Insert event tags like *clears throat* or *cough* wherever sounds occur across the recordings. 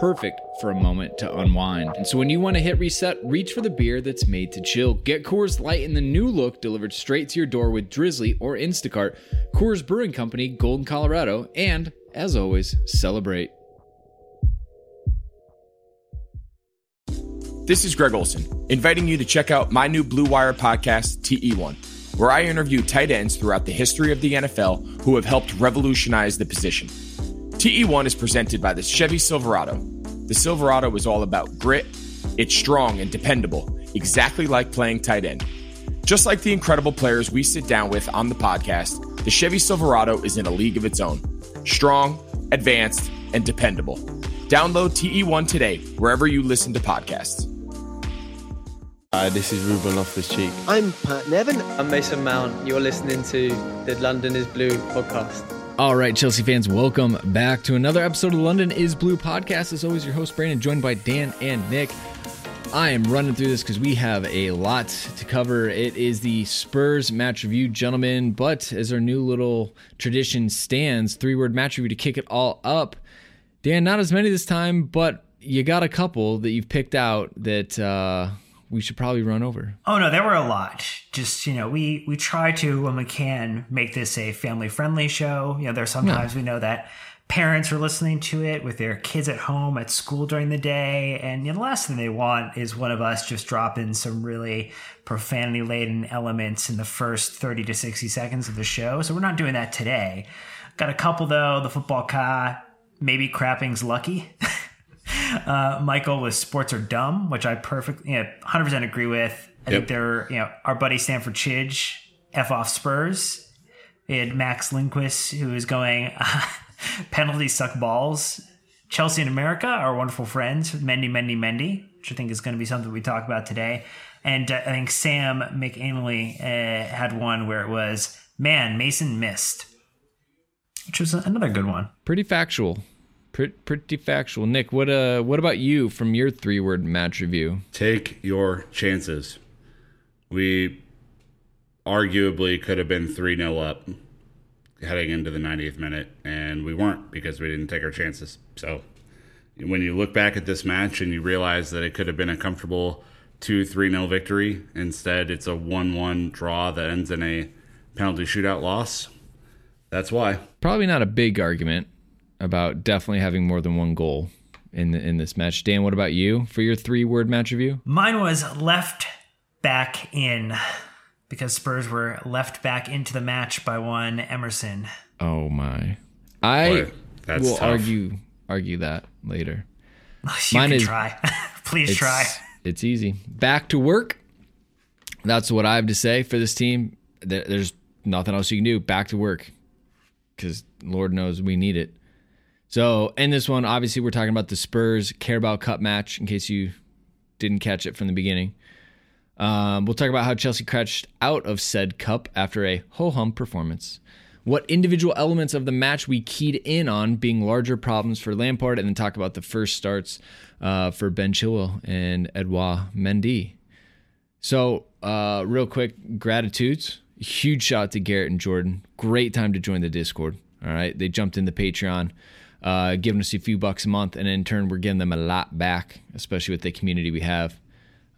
perfect for a moment to unwind. And so when you want to hit reset, reach for the beer that's made to chill. Get Coors Light in the new look delivered straight to your door with Drizly or Instacart. Coors Brewing Company, Golden, Colorado, and as always, celebrate. This is Greg Olsen, inviting you to check out my new Blue Wire podcast, TE1, where I interview tight ends throughout the history of the NFL who have helped revolutionize the position. TE1 is presented by the Chevy Silverado. The Silverado is all about grit, it's strong and dependable, exactly like playing tight end. Just like the incredible players we sit down with on the podcast, the Chevy Silverado is in a league of its own. Strong, advanced, and dependable. Download TE1 today, wherever you listen to podcasts. Hi, this is Ruben Loftus Cheek. I'm Pat Nevin. I'm Mason Mount. You're listening to the London is Blue podcast. All right, Chelsea fans, welcome back to another episode of London is Blue podcast. As always, your host, Brandon, joined by Dan and Nick. I am running through this because we have a lot to cover. It is the Spurs match review, gentlemen, but as our new little tradition stands, three word match review to kick it all up. Dan, not as many this time, but you got a couple that you've picked out that uh, we should probably run over. Oh no, there were a lot. Just you know, we we try to when we can make this a family friendly show. You know, there's sometimes we know that parents are listening to it with their kids at home at school during the day, and you know, the last thing they want is one of us just dropping some really profanity laden elements in the first 30 to 60 seconds of the show. So we're not doing that today. Got a couple though. The football car, maybe Crapping's lucky. *laughs* *laughs* Uh, Michael was sports are dumb, which I perfectly, you know, 100% agree with. I yep. think they're, you know, our buddy Stanford Chidge, F off Spurs. We had Max Lindquist, who is going, uh, *laughs* penalties suck balls. Chelsea in America, our wonderful friends, Mendy, Mendy, Mendy, which I think is going to be something we talk about today. And uh, I think Sam McAnally uh, had one where it was, man, Mason missed, which was another good one. Pretty factual. Pretty, pretty factual. Nick, what uh, what about you from your three word match review? Take your chances. We arguably could have been 3 0 up heading into the 90th minute, and we weren't because we didn't take our chances. So when you look back at this match and you realize that it could have been a comfortable 2 3 0 victory, instead it's a 1 1 draw that ends in a penalty shootout loss. That's why. Probably not a big argument about definitely having more than one goal in the, in this match. Dan, what about you for your three word match review? Mine was left back in because Spurs were left back into the match by one Emerson. Oh my! I Boy, will tough. argue argue that later. *laughs* You Mine is try. *laughs* Please it's, try. It's easy. Back to work. That's what I have to say for this team. There's nothing else you can do. Back to work because Lord knows we need it. So, in this one, obviously, we're talking about the Spurs Carabao Cup match, in case you didn't catch it from the beginning. Um, we'll talk about how Chelsea crashed out of said cup after a ho hum performance. What individual elements of the match we keyed in on being larger problems for Lampard, and then talk about the first starts uh, for Ben Chilwell and Edouard Mendy. So, uh, real quick, gratitudes. Huge shout to Garrett and Jordan. Great time to join the Discord. All right, they jumped in the Patreon uh, giving us a few bucks a month, and in turn, we're giving them a lot back, especially with the community we have.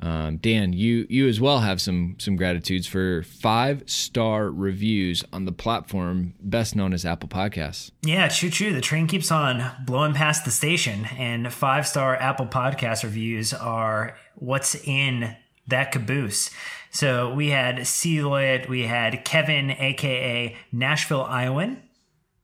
Um, Dan, you you as well have some some gratitudes for five star reviews on the platform best known as Apple Podcasts. Yeah, choo choo. The train keeps on blowing past the station, and five star Apple Podcast reviews are what's in that caboose. So we had Celoid, we had Kevin, aka Nashville Iowan.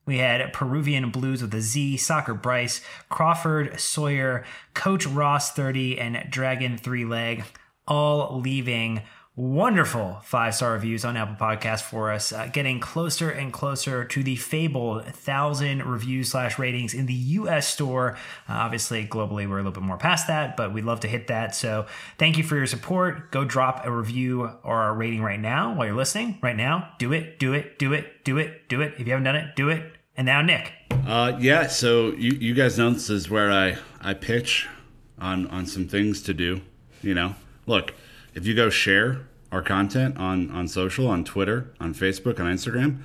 We had Peruvian Blues with a Z, Soccer Bryce, Crawford Sawyer, Coach Ross 30, and Dragon Three Leg, all leaving wonderful five star reviews on Apple Podcasts for us, uh, getting closer and closer to the fabled thousand reviews slash ratings in the U.S. store. Uh, obviously, globally, we're a little bit more past that, but we'd love to hit that. So, thank you for your support. Go drop a review or a rating right now while you're listening. Right now, do it, do it, do it, do it, do it. If you haven't done it, do it. And now, Nick. Uh, yeah. So you you guys know this is where I I pitch on on some things to do. You know, look if you go share our content on on social, on Twitter, on Facebook, on Instagram,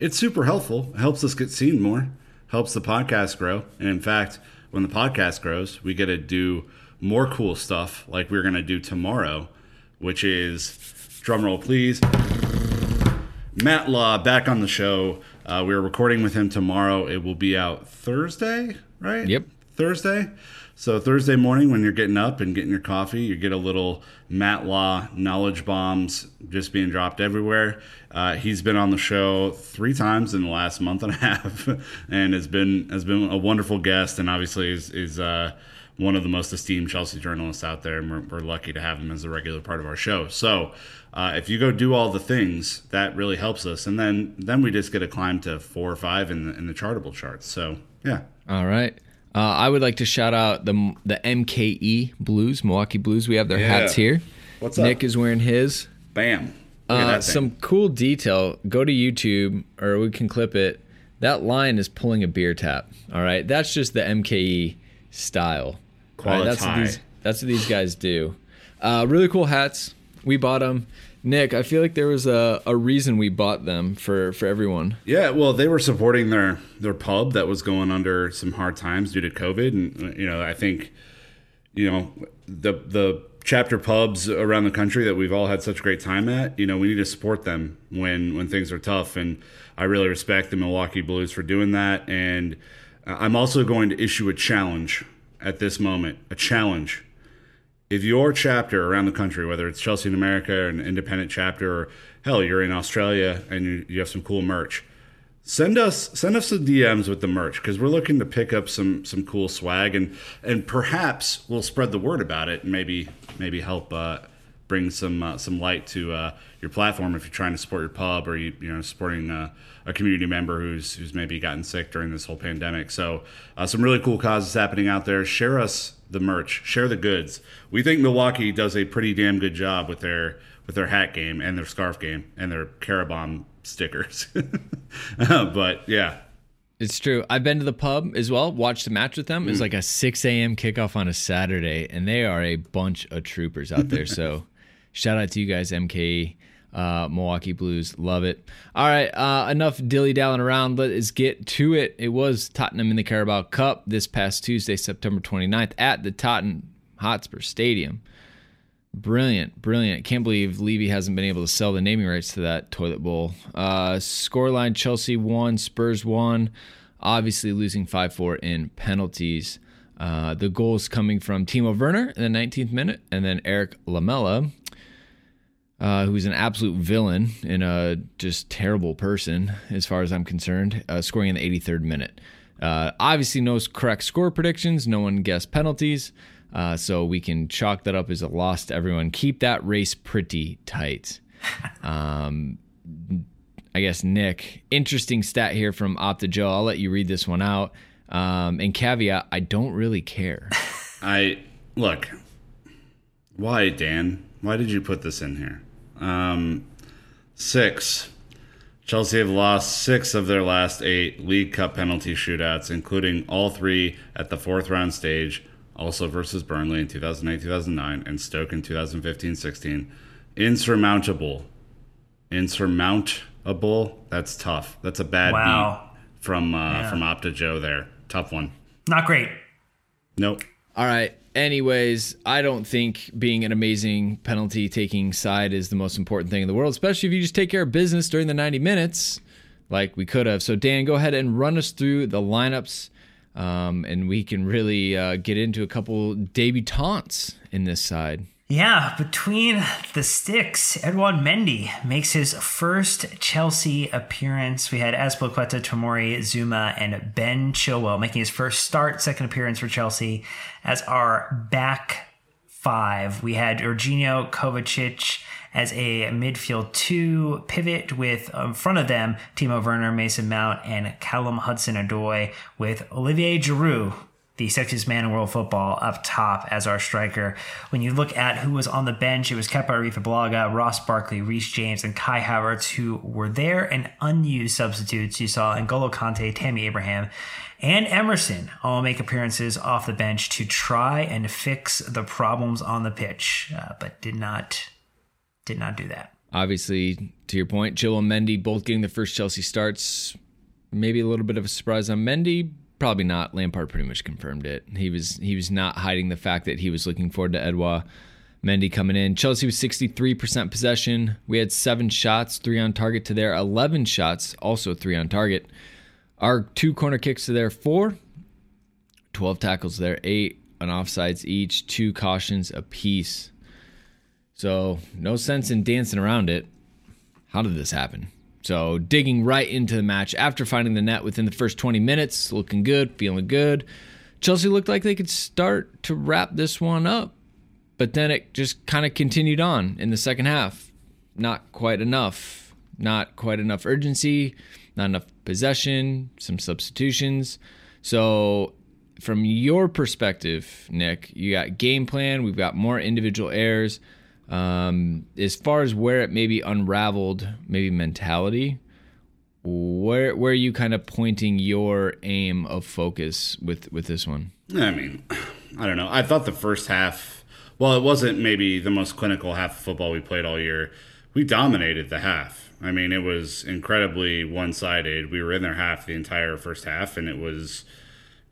it's super helpful. It helps us get seen more, helps the podcast grow. And in fact, when the podcast grows, we get to do more cool stuff like we're going to do tomorrow, which is drumroll please. Matt Law back on the show. Uh, we're recording with him tomorrow. It will be out Thursday, right? Yep. Thursday. So Thursday morning, when you're getting up and getting your coffee, you get a little Matt Law knowledge bombs just being dropped everywhere. Uh, he's been on the show three times in the last month and a *laughs* half, and has been has been a wonderful guest, and obviously is is uh, one of the most esteemed Chelsea journalists out there, and we're, we're lucky to have him as a regular part of our show. So. Uh, if you go do all the things, that really helps us, and then then we just get a climb to four or five in the in the chartable charts. So yeah, All right. Uh, I would like to shout out the the MKE Blues, Milwaukee Blues. We have their Yeah. hats here. What's up? Nick is wearing his. bam. Uh, some cool detail. Go to YouTube, or we can clip it. That line is pulling a beer tap. All right, that's just the MKE style. All right, that's what these that's what these guys do. Uh, really cool hats. We bought them. Nick, I feel like there was a, a reason we bought them for for everyone. Yeah, well, they were supporting their their pub that was going under some hard times due to COVID, and uh, you know, I think, you know, the the chapter pubs around the country that we've all had such great time at. You know, we need to support them when when things are tough, and I really respect the Milwaukee Blues for doing that. And uh, I'm also going to issue a challenge at this moment, a challenge if your chapter around the country, whether it's Chelsea in America or an independent chapter, or hell, you're in Australia and you, you have some cool merch, send us send us some DMs with the merch because we're looking to pick up some some cool swag and and perhaps we'll spread the word about it and maybe maybe help uh, bring some uh, some light to uh, your platform if you're trying to support your pub or you you know supporting uh, a community member who's who's maybe gotten sick during this whole pandemic. So uh, some really cool causes happening out there. Share us the merch, share the goods. We think Milwaukee does a pretty damn good job with their with their hat game and their scarf game and their Carabomb stickers. *laughs* Uh, but yeah, It's true. I've been to the pub as well, watched a match with them. It was mm. like a 6 a.m. kickoff on a Saturday, and they are a bunch of troopers out there. so *laughs* shout out to you guys, MKE, uh, Milwaukee Blues. Love it. All right, uh, enough dilly dallying around. Let's get to it. It was Tottenham in the Carabao Cup this past Tuesday, September 29th, at the Tottenham Hotspur Stadium. Brilliant, brilliant. Can't believe Levy hasn't been able to sell the naming rights to that toilet bowl. Uh, scoreline Chelsea 1, Spurs 1. Obviously losing 5 4 in penalties. Uh, the goals coming from Timo Werner in the 19th minute, and then Erik Lamela, uh, who's an absolute villain and a just terrible person, as far as I'm concerned, uh, scoring in the 83rd minute. Uh, obviously, no correct score predictions. No one guessed penalties. Uh, so we can chalk that up as a loss to everyone. Keep that race pretty tight. *laughs* Um, I guess, Nick, interesting stat here from Opta Joe. I'll let you read this one out. Um, and caveat, I don't really care. *laughs* I look. Why, Dan? Why did you put this in here? Um, six. Chelsea have lost six of their last eight League Cup penalty shootouts, including all three at the fourth round stage, also versus Burnley in 2008 2009 and Stoke in 2015 16. Insurmountable. Insurmountable. That's tough. That's a bad Wow. beat from uh, from Opta Joe there. Tough one. Not great. Nope. All right. Anyways, I don't think being an amazing penalty taking side is the most important thing in the world, especially if you just take care of business during the 90 minutes like we could have. So, Dan, go ahead and run us through the lineups um, and we can really uh, get into a couple debutantes in this side. Yeah, between the sticks, Edouard Mendy makes his first Chelsea appearance. We had Azpilicueta, Tomori, Zouma, and Ben Chilwell making his first start, second appearance for Chelsea as our back five. We had Jorginho, Kovacic as a midfield two pivot with in um, front of them Timo Werner, Mason Mount, and Callum Hudson-Odoi with Olivier Giroud the sexiest man in world football up top as our striker. When you look at who was on the bench, it was Kepa Arrizabalaga, Ross Barkley, Reece James, and Kai Havertz who were there and unused substitutes. You saw N'Golo Kante, Tammy Abraham, and Emerson all make appearances off the bench to try and fix the problems on the pitch, uh, but did not did not do that. Obviously, to your point, Jill and Mendy both getting the first Chelsea starts. Maybe a little bit of a surprise on Mendy, probably not. Lampard pretty much confirmed it. He was he was not hiding the fact that he was looking forward to Edouard Mendy coming in. Chelsea was 63% possession. We had seven shots, three on target to their 11 shots, also three on target. Our two corner kicks to their four, 12 tackles there, eight on offsides each, two cautions apiece. So no sense in dancing around it. How did this happen? So digging right into the match after finding the net within the first 20 minutes, looking good, feeling good. Chelsea looked like they could start to wrap this one up, but then it just kind of continued on in the second half. Not quite enough. Not quite enough urgency, not enough possession, some substitutions. So, from your perspective, Nick, you got game plan, we've got more individual errors. Um, as far as where it maybe unraveled, maybe mentality, where where are you kind of pointing your aim of focus with with this one? I mean, I don't know. I thought the first half, well, it wasn't maybe the most clinical half of football we played all year. We dominated the half. I mean, it was incredibly one sided. We were in their half the entire first half, and it was,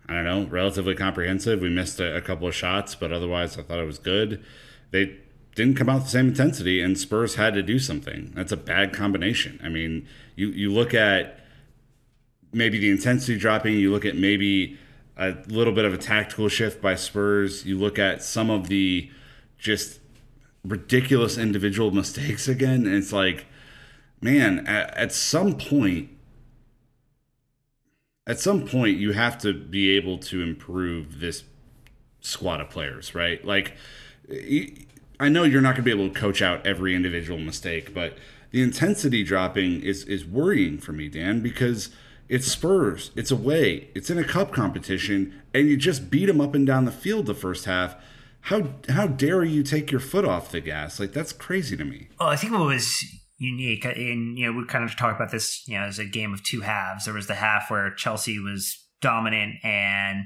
I don't know, relatively comprehensive. We missed a, a couple of shots, but otherwise, I thought it was good. They didn't come out the same intensity, and Spurs had to do something. That's a bad combination. I mean, you you look at maybe the intensity dropping. You look at maybe a little bit of a tactical shift by Spurs. You look at some of the just ridiculous individual *laughs* mistakes again, and it's like, man, at, at some point. At some point, you have to be able to improve this squad of players, right? Like, I know you're not going to be able to coach out every individual mistake, but the intensity dropping is is worrying for me, Dan, because it's Spurs, it's away, it's in a cup competition, and you just beat them up and down the field the first half. How how dare you take your foot off the gas? Like that's crazy to me. Well, I think what was unique, uh, and you know, we kind of talked about this, you know, as a game of two halves. There was the half where Chelsea was dominant and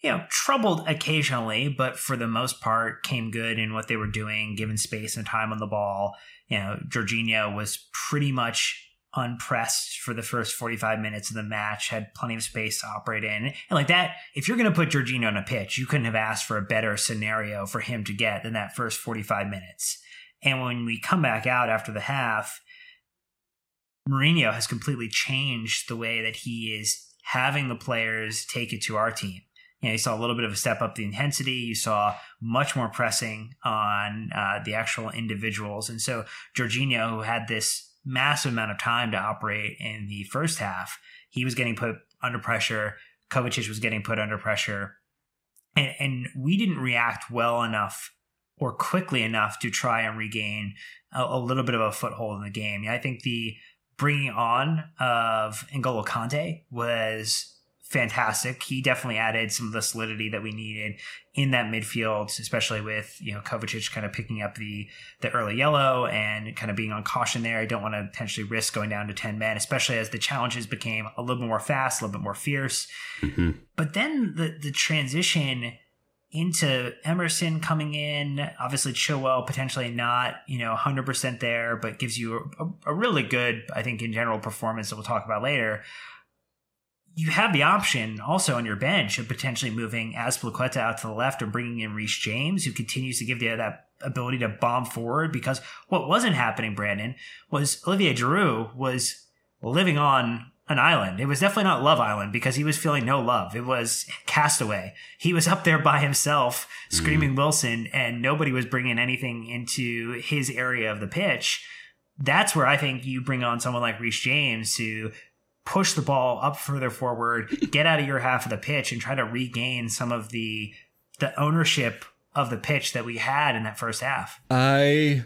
you know, troubled occasionally, but for the most part came good in what they were doing, given space and time on the ball. You know, Jorginho was pretty much unpressed for the first 45 minutes of the match, had plenty of space to operate in. And like that, if you're going to put Jorginho on a pitch, you couldn't have asked for a better scenario for him to get than that first 45 minutes. And when we come back out after the half, Mourinho has completely changed the way that he is having the players take it to our team you know, you saw a little bit of a step up the intensity. You saw much more pressing on uh, the actual individuals. And so Jorginho, who had this massive amount of time to operate in the first half, he was getting put under pressure. Kovacic was getting put under pressure. And, and we didn't react well enough or quickly enough to try and regain a, a little bit of a foothold in the game. I think the bringing on of N'Golo Kante was fantastic. He definitely added some of the solidity that we needed in that midfield, especially with you know Kovacic kind of picking up the the early yellow and kind of being on caution there. I don't want to potentially risk going down to ten men, especially as the challenges became a little bit more fast, a little bit more fierce. Mm-hmm. But then the the transition into Emerson coming in, obviously Chilwell potentially not, you know, 100% there, but gives you a, a really good, I think, in general performance that we'll talk about later you have the option also on your bench of potentially moving Azpilicueta out to the left and bringing in Reece James, who continues to give you that ability to bomb forward. Because what wasn't happening, Brandon, was Olivier Giroud was living on an island. It was definitely not Love Island because he was feeling no love. It was Castaway. He was *laughs* up there by himself screaming mm. Wilson, and nobody was bringing anything into his area of the pitch. That's where I think you bring on someone like Reece James to push the ball up further forward, *laughs* get out of your half of the pitch, and try to regain some of the the ownership of the pitch that we had in that first half. I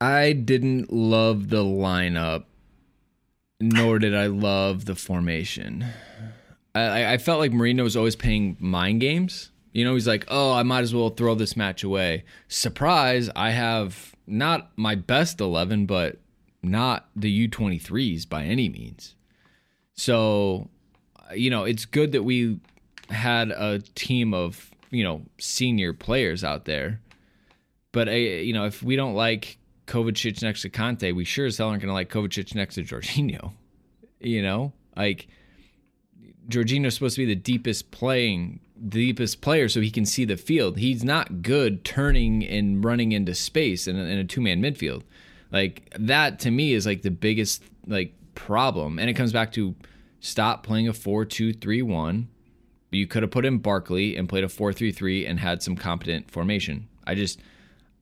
I didn't love the lineup, nor did I love the formation. I, I felt like Mourinho was always playing mind games. You know, he's like, "Oh, I might as well throw this match away." Surprise! I have not my best eleven, but not the U23s by any means. So, you know, it's good that we had a team of, you know, senior players out there. But, uh, you know, if we don't like Kovacic next to Kante, we sure as hell aren't going to like Kovacic next to Jorginho. *laughs* You know, like Jorginho's supposed to be the deepest playing, deepest player so he can see the field. He's not good turning and running into space in a, in a two man midfield. Like that to me is like the biggest like problem. And it comes back to stop playing a 4 2 3 1. You could have put in Barkley and played a 4 3 3 and had some competent formation. I just,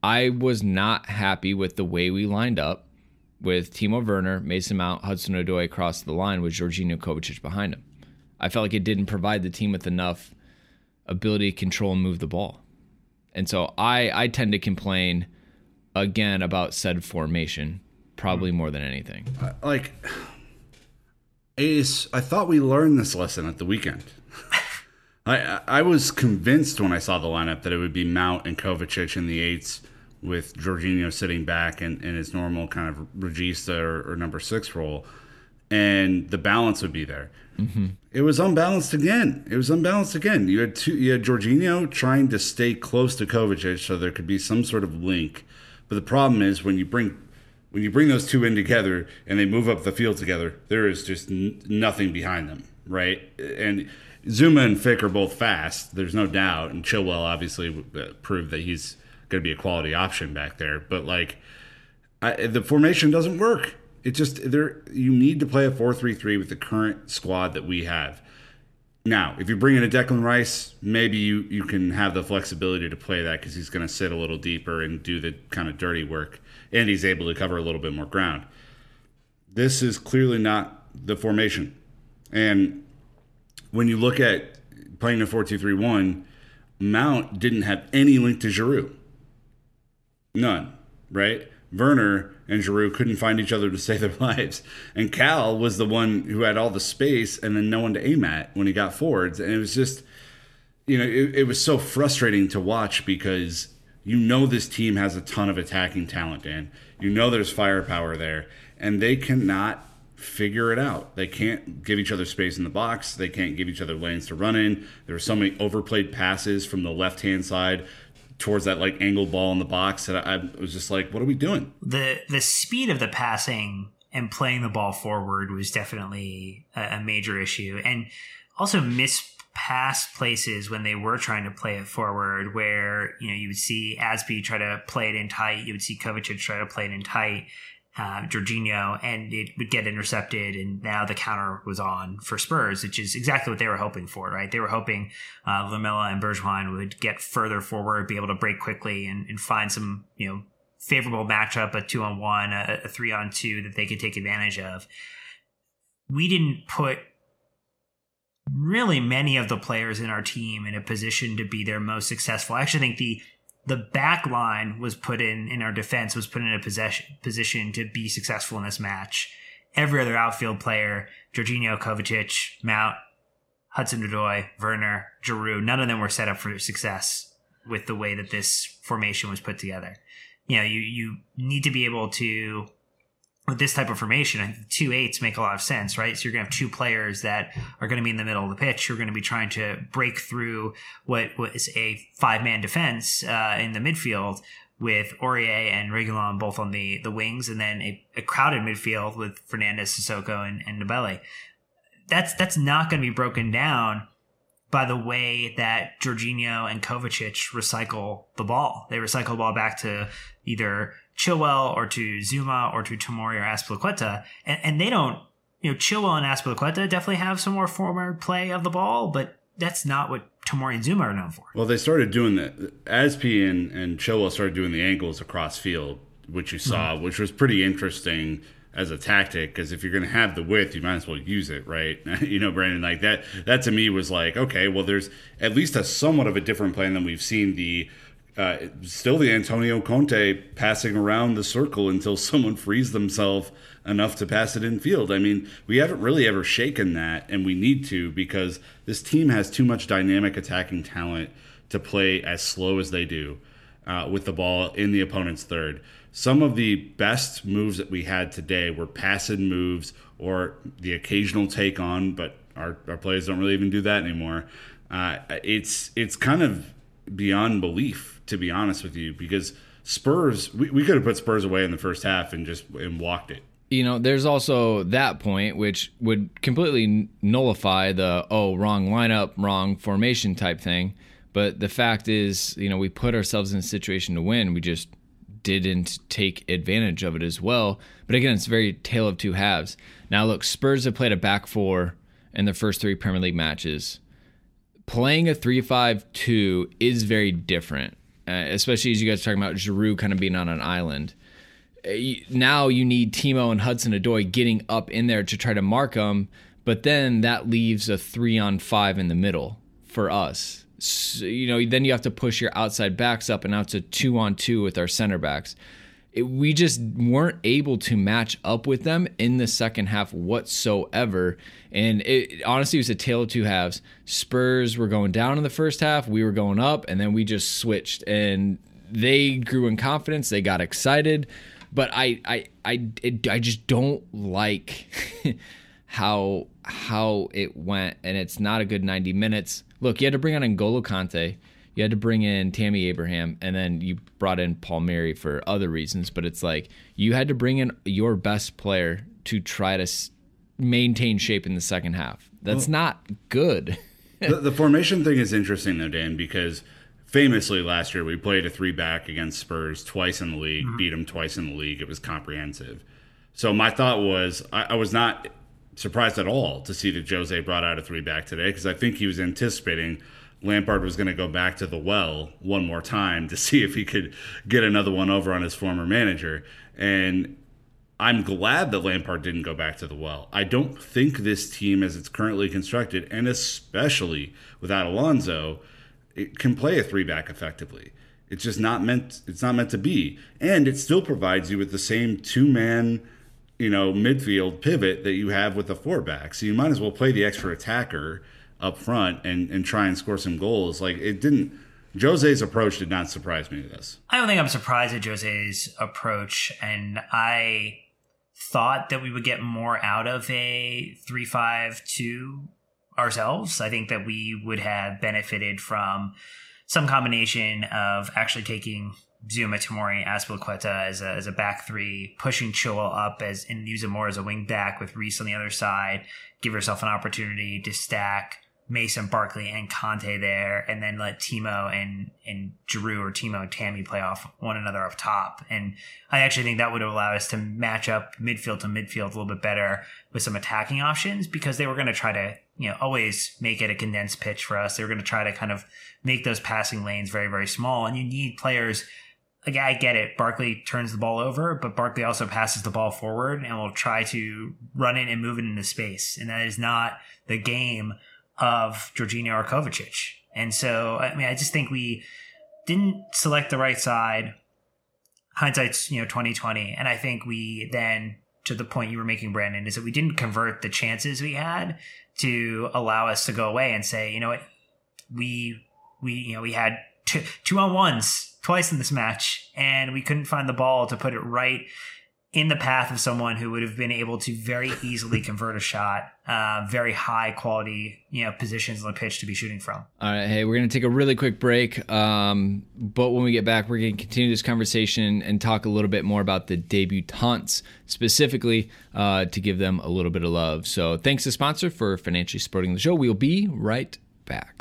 I was not happy with the way we lined up with Timo Werner, Mason Mount, Hudson Odoi across the line with Jorginho Kovacic behind him. I felt like it didn't provide the team with enough ability to control and move the ball. And so I, I tend to complain again about said formation probably more than anything. Like Ace, I thought we learned this lesson at the weekend. *laughs* I I was convinced when I saw the lineup that it would be Mount and Kovacic in the eights with Jorginho sitting back in, in his normal kind of regista or, or number six role, and the balance would be there. Mm-hmm. It was unbalanced again. It was unbalanced again. You had two, you had Jorginho trying to stay close to Kovacic so there could be some sort of link, but the problem is when you bring when you bring those two in together and they move up the field together, there is just n- nothing behind them, right? And Zouma and Fick are both fast. There's no doubt, and Chilwell obviously uh, proved that he's going to be a quality option back there. But like, I, the formation doesn't work. It just there. You need to play a four-three-three with the current squad that we have. Now, if you bring in a Declan Rice, maybe you, you can have the flexibility to play that because he's going to sit a little deeper and do the kind of dirty work, and he's able to cover a little bit more ground. This is clearly not the formation. And when you look at playing a 4 2 3 1, Mount didn't have any link to Giroud. None, right? Werner and Giroud couldn't find each other to save their *laughs* lives. And Cal was the one who had all the space and then no one to aim at when he got forwards. And it was just, you know, it, it was so frustrating to watch because you know this team has a ton of attacking talent, Dan. you know there's firepower there, and they cannot figure it out. They can't give each other space in the box. They can't give each other lanes to run in. There were so many overplayed passes from the left hand side towards that like angled ball in the box that I, I was just like, what are we doing? The the speed of the passing and playing the ball forward was definitely a, a major issue, and also miss pass places when they were trying to play it forward, where you know you would see Azpi try to play it in tight, you would see Kovacic try to play it in tight, uh, Jorginho, and it would get intercepted, and now the counter was on for Spurs, which is exactly what they were hoping for, right? They were hoping uh, Lamela and Bergwijn would get further forward, be able to break quickly, and, and find some, you know, favorable matchup, a two on one, a, a three on two that they could take advantage of. We didn't put really many of the players in our team in a position to be their most successful. I actually think the the back line was put in in our defense was put in a possession position to be successful in this match. Every other outfield player, Jorginho, Kovacic, Mount, Hudson Odoi, Werner, Giroud, none of them were set up for success with the way that this formation was put together. You know, you you need to be able to with this type of formation, two eights make a lot of sense, right? So you're going to have two players that are going to be in the middle of the pitch. You're going to be trying to break through what was a five man defense uh, in the midfield with Aurier and Reguilon both on the, the wings, and then a, a crowded midfield with Fernandes, Sissoko, and, and Ndombele. that's that's not going to be broken down by the way that Jorginho and Kovacic recycle the ball. They recycle the ball back to either Chilwell or to Zouma or to Tomori or Azpilicueta, and, and they don't. You know, Chilwell and Azpilicueta definitely have some more forward play of the ball, but that's not what Tomori and Zouma are known for. Well, they started doing that. Azpi and, and Chilwell started doing the angles across field, which you saw, mm-hmm. which was pretty interesting as a tactic because if you're going to have the width, you might as well use it, right? *laughs* you know, Brandon, like that. That to me was like, okay, well, there's at least a somewhat of a different plan than we've seen. The uh, still the Antonio Conte passing around the circle until *laughs* someone frees themselves enough to pass it in field. I mean, we haven't really ever shaken that, and we need to because this team has too much dynamic attacking talent to play as slow as they do uh, with the ball in the opponent's third some of the best moves that we had today were passing moves or the occasional take on, but our, our players don't really even do that anymore. Uh, it's it's kind of beyond belief, to be honest with you, because Spurs we, we could have put Spurs away in the first half and just and walked it. You know, there's also that point which would completely nullify the oh wrong lineup, wrong formation type thing. But the fact is, you know, we put ourselves in a situation to win. We just didn't take advantage of it as well. But again, it's very tale of two halves. Now, look, Spurs have played a back four in their first three Premier League matches. Playing a 3 5 2 is very different, uh, especially as you guys are talking about Giroud kind of being on an island. Uh, now you need Timo and Hudson Odoi getting up in there to try to mark them, but then that leaves a three on five in the middle for us so, you know, then you have to push your outside backs up, and now it's a two on two with our center backs. It, we just weren't able to match up with them in the second half whatsoever. And it honestly was a tale of two halves. Spurs were going down in the first half, we were going up, and then we just switched. And they grew in confidence, they got excited. But I, I, I, it, I just don't like *laughs* how how it went, and it's not a good 90 minutes look, you had to bring on N'Golo Kante, you had to bring in Tammy Abraham, and then you brought in Palmieri for other reasons. But it's like you had to bring in your best player to try to maintain shape in the second half. That's well, not good. *laughs* the, the formation thing is interesting though, Dan, because famously last year we played a three back against Spurs twice in the league, mm-hmm. beat them twice in the league. It was comprehensive. So my thought was I, I was not surprised at all to see that Jose brought out a three back today because I think he was anticipating Lampard was going to go back to the well one more time to *laughs* see if he could get another one over on his former manager. And I'm glad that Lampard didn't go back to the well. I don't think this team, as it's currently constructed, and especially without Alonso, it can play a three back effectively. It's just not meant. It's not meant to be, and it still provides you with the same two man you know, midfield pivot that you have with the four back. So you might as well play the extra attacker up front and, and try and score some goals. Like it didn't Jose's approach did not surprise me to this. I don't think I'm surprised at Jose's approach and I thought that we would get more out of a 3-5-2 ourselves. I think that we would have benefited from some combination of actually taking Zouma, Tomori, Azpilicueta as a, as a back three, pushing Chilwell up as and him more as a wing back with Reece on the other side. Give yourself an opportunity to stack Mason, Barkley, and Kante there, and then let Timo and and Giroud or Timo and Tammy play off one another up top. And I actually think that would allow us to match up midfield to midfield a little bit better with some attacking options because they were going to try to you know always make it a condensed pitch for us. They were going to try to kind of make those passing lanes very very small, and you need players like I get it. Barkley turns the ball over, but Barkley also passes the ball forward and will try to run it and move it into space. And that is not the game of Jorginho or Kovacic. And so, I mean, I just think we didn't select the right side. Hindsight's, you know, 2020. And I think we then, to the point you were making, Brandon, is that we didn't convert the chances we had to allow us to go away and say, you know what, we, we, you know, we had two, two on ones twice in this match, and we couldn't find the ball to put it right in the path of someone who would have been able to very easily convert a shot, uh, very high quality, you know, positions on the pitch to be shooting from. All right, hey, we're gonna take a really quick break, um, but when we get back, we're gonna continue this conversation and talk a little bit more about the debutantes specifically uh, to give them a little bit of love. So, thanks to sponsor for financially supporting the show. We'll be right back.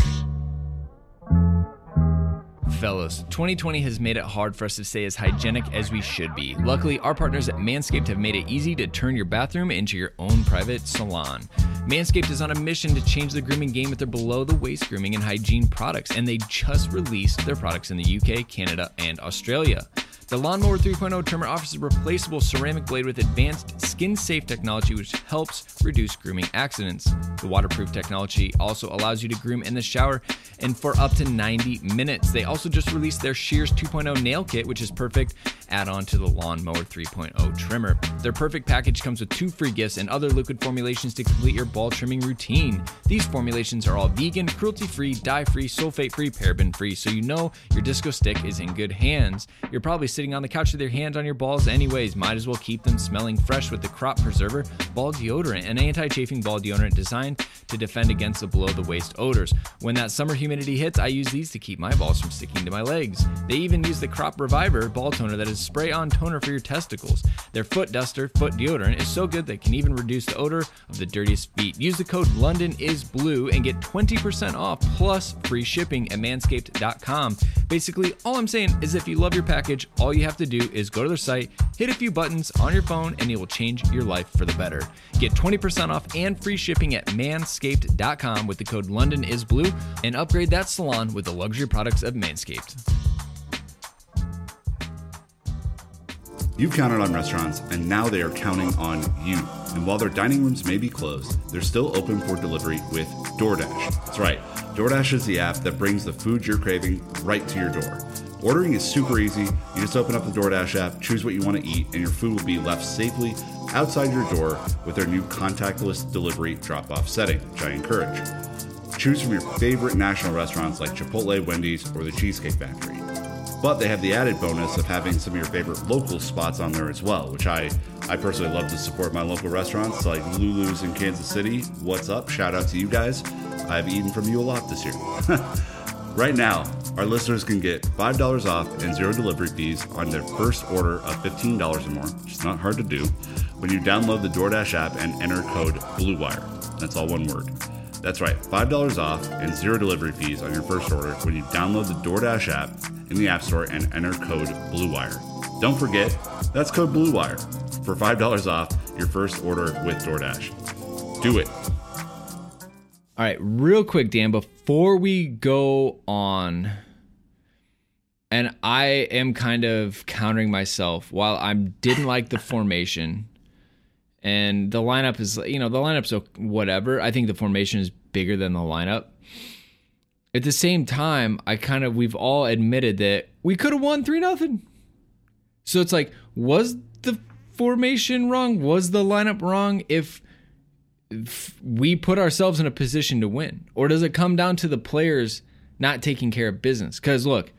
Fellas, 2020 has made it hard for us to stay as hygienic as we should be. Luckily, our partners at Manscaped have made it easy to turn your bathroom into your own private salon. Manscaped is on a mission to change the grooming game with their below the waist grooming and hygiene products, and they just released their products in the UK, Canada, and Australia. The Lawnmower 3.0 trimmer offers a replaceable ceramic blade with advanced skin safe technology, which helps reduce grooming accidents. The waterproof technology also allows you to groom in the shower and for up to 90 minutes. They also just released their Shears 2.0 nail kit, which is perfect add on to the Lawnmower 3.0 trimmer. Their perfect package comes with two free gifts and other liquid formulations to complete your ball trimming routine. These formulations are all vegan, cruelty free, dye free, sulfate free, paraben free, so you know your disco stick is in good hands. You're probably sitting on the couch with your hands on your balls, anyways. Might as well keep them smelling fresh with the Crop Preserver Ball Deodorant, an anti chafing ball deodorant designed to defend against the below the waist odors. When that summer humidity hits, I use these to keep my balls from sticking to my legs. They even use the Crop Reviver ball toner that is spray on toner for your testicles. Their foot duster, foot deodorant, is so good that it can even reduce the odor of the dirtiest feet. Use the code London is blue and get 20% off plus free shipping at manscaped.com. Basically, all I'm saying is if you love your package, all you have to do is go to their site, hit a few buttons on your phone, and it will change your life for the better. Get 20% off and free shipping at manscaped.com with the code LondonIsBlue and upgrade that salon with the luxury products of Manscaped. You've counted on restaurants, and now they are counting on you. And while their dining rooms may be closed, they're still open for delivery with DoorDash. That's right, DoorDash is the app that brings the food you're craving right to your door. Ordering is super easy. You just open up the DoorDash app, choose what you want to eat, and your food will be left safely outside your door with their new contactless delivery drop off setting, which I encourage. Choose from your favorite national restaurants like Chipotle, Wendy's, or the Cheesecake Factory. But they have the added bonus of having some of your favorite local spots on there as well, which I, I personally love to support my local restaurants like Lulu's in Kansas City. What's up? Shout out to you guys. I've eaten from you a lot this year. *laughs* right now, our listeners can get $5 off and zero delivery fees on their first order of $15 or more, which is not hard to do, when you download the DoorDash app and enter code BLUEWIRE. That's all one word. That's right, $5 off and zero delivery fees on your first order when you download the DoorDash app in the App Store and enter code BLUEWIRE. Don't forget, that's code BLUEWIRE for $5 off your first order with DoorDash. Do it. All right, real quick, Dan, before we go on, and I am kind of countering myself while I didn't like the formation and the lineup is, you know, the lineup's whatever. I think the formation is bigger than the lineup. At the same time, I kind of, we've all admitted that we could have won 3 nothing. So it's like, was the formation wrong? Was the lineup wrong? If we put ourselves in a position to win? Or does it come down to the players not taking care of business? Because look,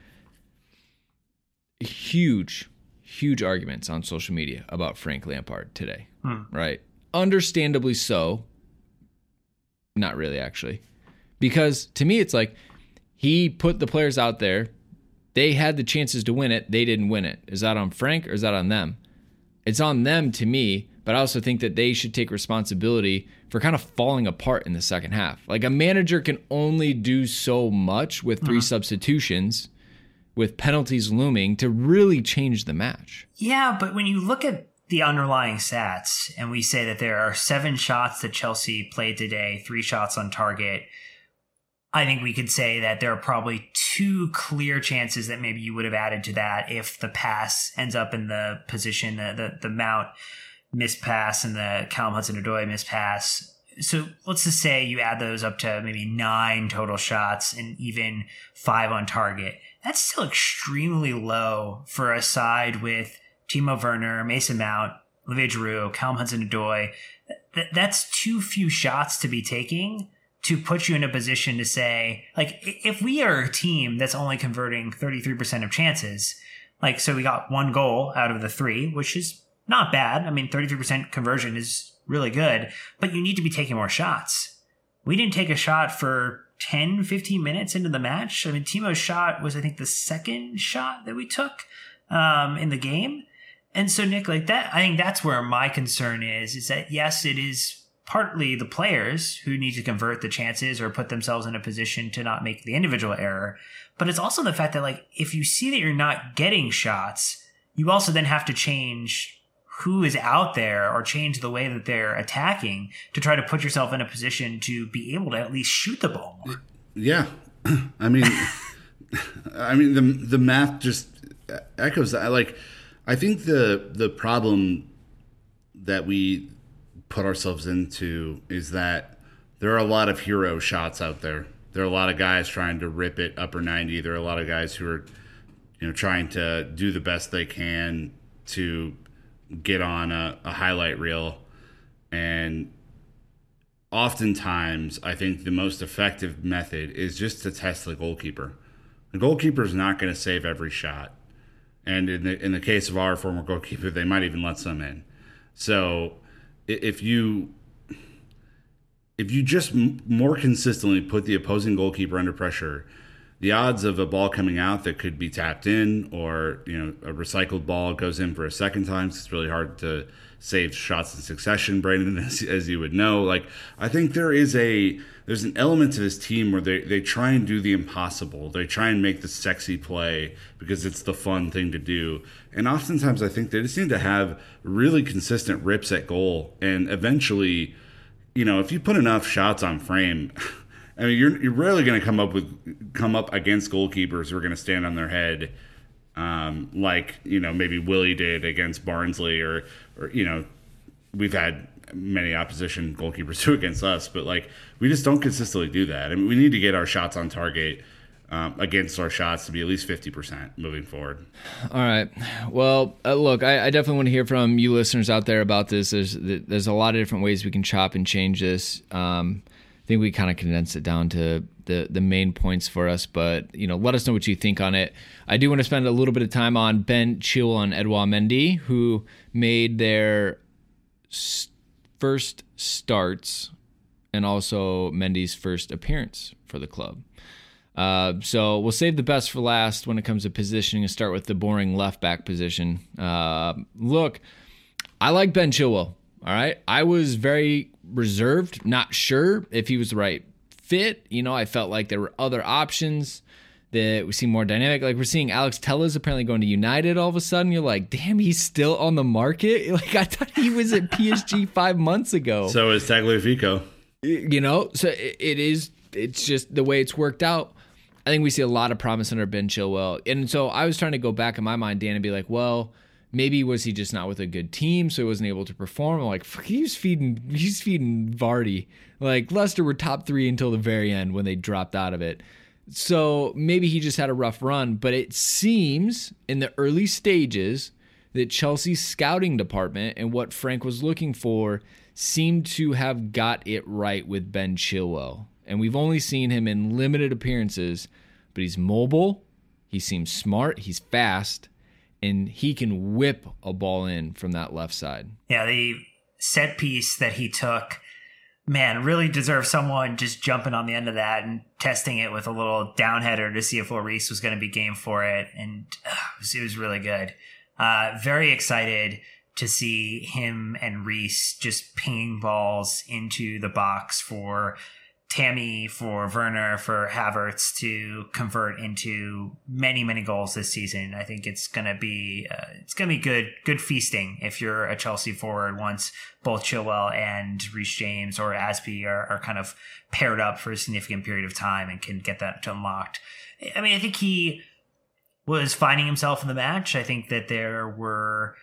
huge, huge arguments on social media about Frank Lampard today, hmm. right? Understandably so. Not really, actually. Because to me, it's like he put the players out there. They had the chances to win it. They didn't win it. Is that on Frank or is that on them? It's on them to me but I also think that they should take responsibility for kind of falling apart in the second half. Like a manager can only do so much with 3 mm-hmm. substitutions with penalties looming to really change the match. Yeah, but when you look at the underlying stats and we say that there are seven shots that Chelsea played today, three shots on target, I think we could say that there are probably two clear chances that maybe you would have added to that if the pass ends up in the position, the, the, the mount missed pass and the Callum Hudson Odoi missed pass. So let's just say you add those up to maybe nine total shots and even five on target. That's still extremely low for a side with Timo Werner, Mason Mount, Olivier Giroud, Callum Hudson Odoi. That's too few shots to be taking to put you in a position to say, like, if we are a team that's only converting 33% of chances, like, so we got one goal out of the three, which is not bad. I mean, 33% conversion is really good, but you need to be taking more shots. We didn't take a shot for 10, 15 minutes into the match. I mean, Timo's shot was, I think, the second shot that we took um, in the game. And so, Nick, like that, I think that's where my concern is, is that yes, it is partly the players who need to convert the chances or put themselves in a position to not make the individual error. But it's also the fact that, like, if you see that you're not getting shots, you also then have to change who is out there or change the way that they're attacking to try to put yourself in a position to be able to at least shoot the ball more. Yeah. *clears throat* I mean, *laughs* I mean, the, the math just echoes that. Like, I think the, the problem that we put ourselves into is that there are a lot of hero shots out there. There are a lot of guys trying to rip it upper 90. There are a lot of guys who are, you know, trying to do the best they can to get on a, a highlight reel. And oftentimes, I think the most effective method is just to test the goalkeeper. The goalkeeper is not going to save every shot. And in the, in the case of our former goalkeeper, they might even let some in. So if you if you just more consistently put the opposing goalkeeper under pressure, the odds of a ball coming out that could be tapped in or you know a recycled ball goes in for a second time. It's really hard to save shots in succession, Brandon, *laughs* as, as you would know. Like I think there is a there's an element to this team where they, they try and do the impossible. They try and make the sexy play because it's the fun thing to do. And oftentimes I think they just need to have really consistent rips at goal. And eventually, you know, if you put enough shots on frame, *laughs* I mean, you're, you're rarely going to come up with come up against goalkeepers who are going to stand on their head, um, like you know maybe Willie did against Barnsley, or or you know we've had many opposition goalkeepers *laughs* do against us, but like we just don't consistently do that. I mean, we need to get our shots on target um, against our shots to be at least 50% moving forward. All right. Well, uh, look, I, I, definitely want to hear from you listeners out there about this. There's there's a lot of different ways we can chop and change this. Um, I think we kind of condensed it down to the the main points for us, but you know, let us know what you think on it. I do want to spend a little bit of time on Ben Chilwell and Edouard Mendy, who made their first starts and also Mendy's first appearance for the club. Uh, so we'll save the best for last when it comes to positioning and start with the boring left back position. Uh, look, I like Ben Chilwell. All right. I was very reserved, not sure if he was the right fit. You know, I felt like there were other options that we see more dynamic. Like we're seeing Alex Telles apparently going to United all of a sudden. You're like, damn, he's still on the market. *laughs* Like I thought he was at PSG *laughs* five months ago. So is Tagliafico. You know, so it is. It's just the way it's worked out. I think we see a lot of promise under Ben Chilwell, and so I was trying to go back in my mind, Dan, and be like, well. Maybe was he just not with a good team, so he wasn't able to perform? I'm like, fuck, he's feeding, he's feeding Vardy. Like Leicester were top three until the very end when they dropped out of it. So maybe he just had a rough run, but it seems in the early stages that Chelsea's scouting department and what Frank was looking for seemed to have got it right with Ben Chilwell. And we've only seen him in limited appearances, but he's mobile, he seems smart, he's fast, and he can whip a ball in from that left side. Yeah, the set piece that he took man, really deserve someone just jumping on the end of that and testing it with a little downheader to see if Lloris was going to be game for it. And uh, it, was, it, was, really good. Uh, very excited to see him and Reece just pinging balls into the box for Tammy, for Werner, for Havertz to convert into many, many goals this season. I think it's gonna be uh, it's gonna be good good feasting if you're a Chelsea forward once both Chilwell and Reece James or Azpi are, are kind of paired up for a significant period of time and can get that unlocked. I mean, I think he was finding himself in the match. I think that there were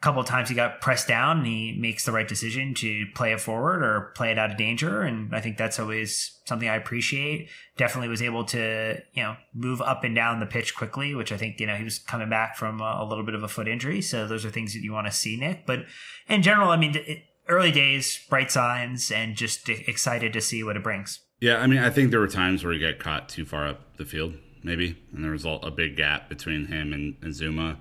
couple of times he got pressed down and he makes the right decision to play it forward or play it out of danger. And I think that's always something I appreciate. Definitely was able to, you know, move up and down the pitch quickly, which I think, you know, he was coming back from a, little bit of a foot injury. So those are things that you want to see, Nick. But in general, I mean, it, early days, bright signs, and just excited to see what it brings. Yeah. I mean, I think there were times where he got caught too far up the field, maybe. And there was a big gap between him and, and Zouma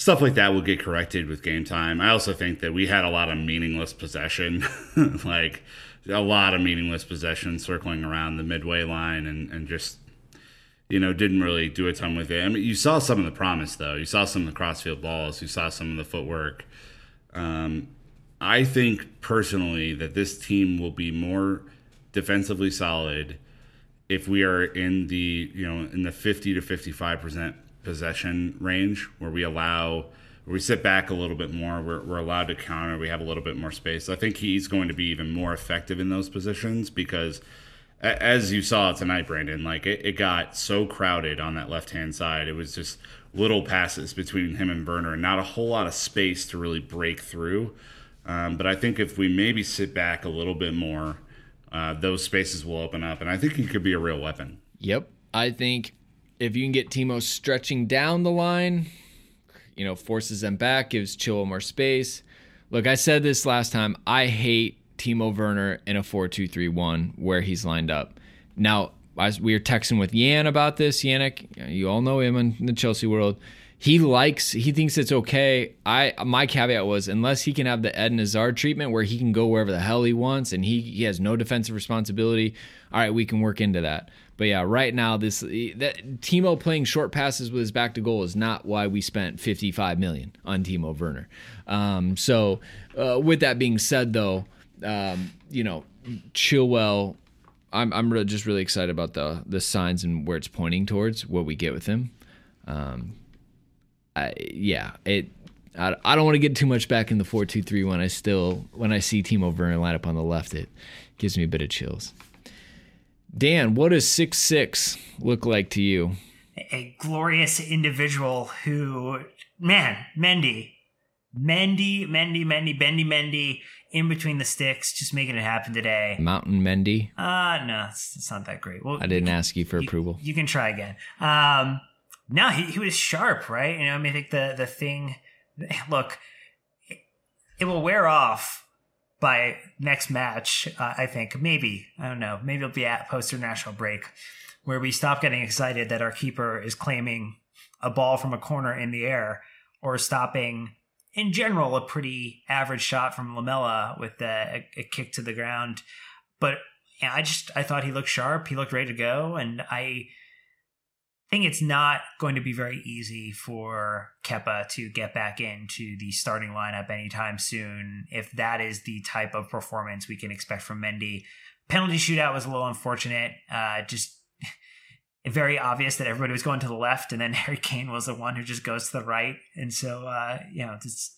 stuff like that will get corrected with game time. I also think that we had a lot of meaningless possession, *laughs* like a lot of meaningless possession circling around the midway line and, and just, you know, didn't really do a ton with it. I mean, you saw some of the promise, though. You saw some of the crossfield balls, you saw some of the footwork. Um, I think personally that this team will be more defensively solid if we are in the you know in the 50 to 55 percent possession range where we allow where we sit back a little bit more we're, we're allowed to counter we have a little bit more space. I think he's going to be even more effective in those positions because as you saw tonight brandon like it, it got so crowded on that left hand side. It was just little passes between him and Werner and not a whole lot of space to really break through. Um, but i think if we maybe sit back a little bit more uh, those spaces will open up and i think he could be a real weapon. Yep. I think if you can get Timo stretching down the line, you know, forces them back, gives Chilwell more space. Look, I said this last time. I hate Timo Werner in a 4 2 3 1 where he's lined up. Now, as we were texting with Yan about this, Yannick, you all know him in the Chelsea world. He likes, he thinks it's okay. I my caveat was unless he can have the Eden Hazard treatment where he can go wherever the hell he wants and he, he has no defensive responsibility. All right, we can work into that. But yeah, right now this that Timo playing short passes with his back to goal is not why we spent 55 million on Timo Werner. Um, so uh, with that being said, though, um, you know, Chilwell, I'm I'm really, just really excited about the the signs and where it's pointing towards what we get with him. Um, I, yeah, it. I, I don't want to get too much back in the four two three when I still when I see Timo Werner line up on the left, it gives me a bit of chills. Dan, what does six six look like to you? A glorious individual who, man, Mendy, Mendy, Mendy, Mendy, Bendy, Mendy, in between the sticks, just making it happen today. Mountain Mendy? Uh no, it's, it's not that great. Well, I didn't ask you for you, approval. You can try again. Um, no, he, he was sharp, right? You know, I mean, I think the the thing, look, it, it will wear off by next match, uh, I think maybe I don't know. Maybe it'll be at post international break where we stop getting excited that our keeper is claiming a ball from a corner in the air or stopping in general a pretty average shot from Lamela with a, a kick to the ground. But yeah, I just I thought he looked sharp. He looked ready to go, and I think it's not going to be very easy for Kepa to get back into the starting lineup anytime soon if that is the type of performance we can expect from Mendy. Penalty shootout was a little unfortunate. Uh, just *laughs* very obvious that everybody was going to the left, and then *laughs* Harry Kane was the one who just goes to the right, and so uh, you know, just.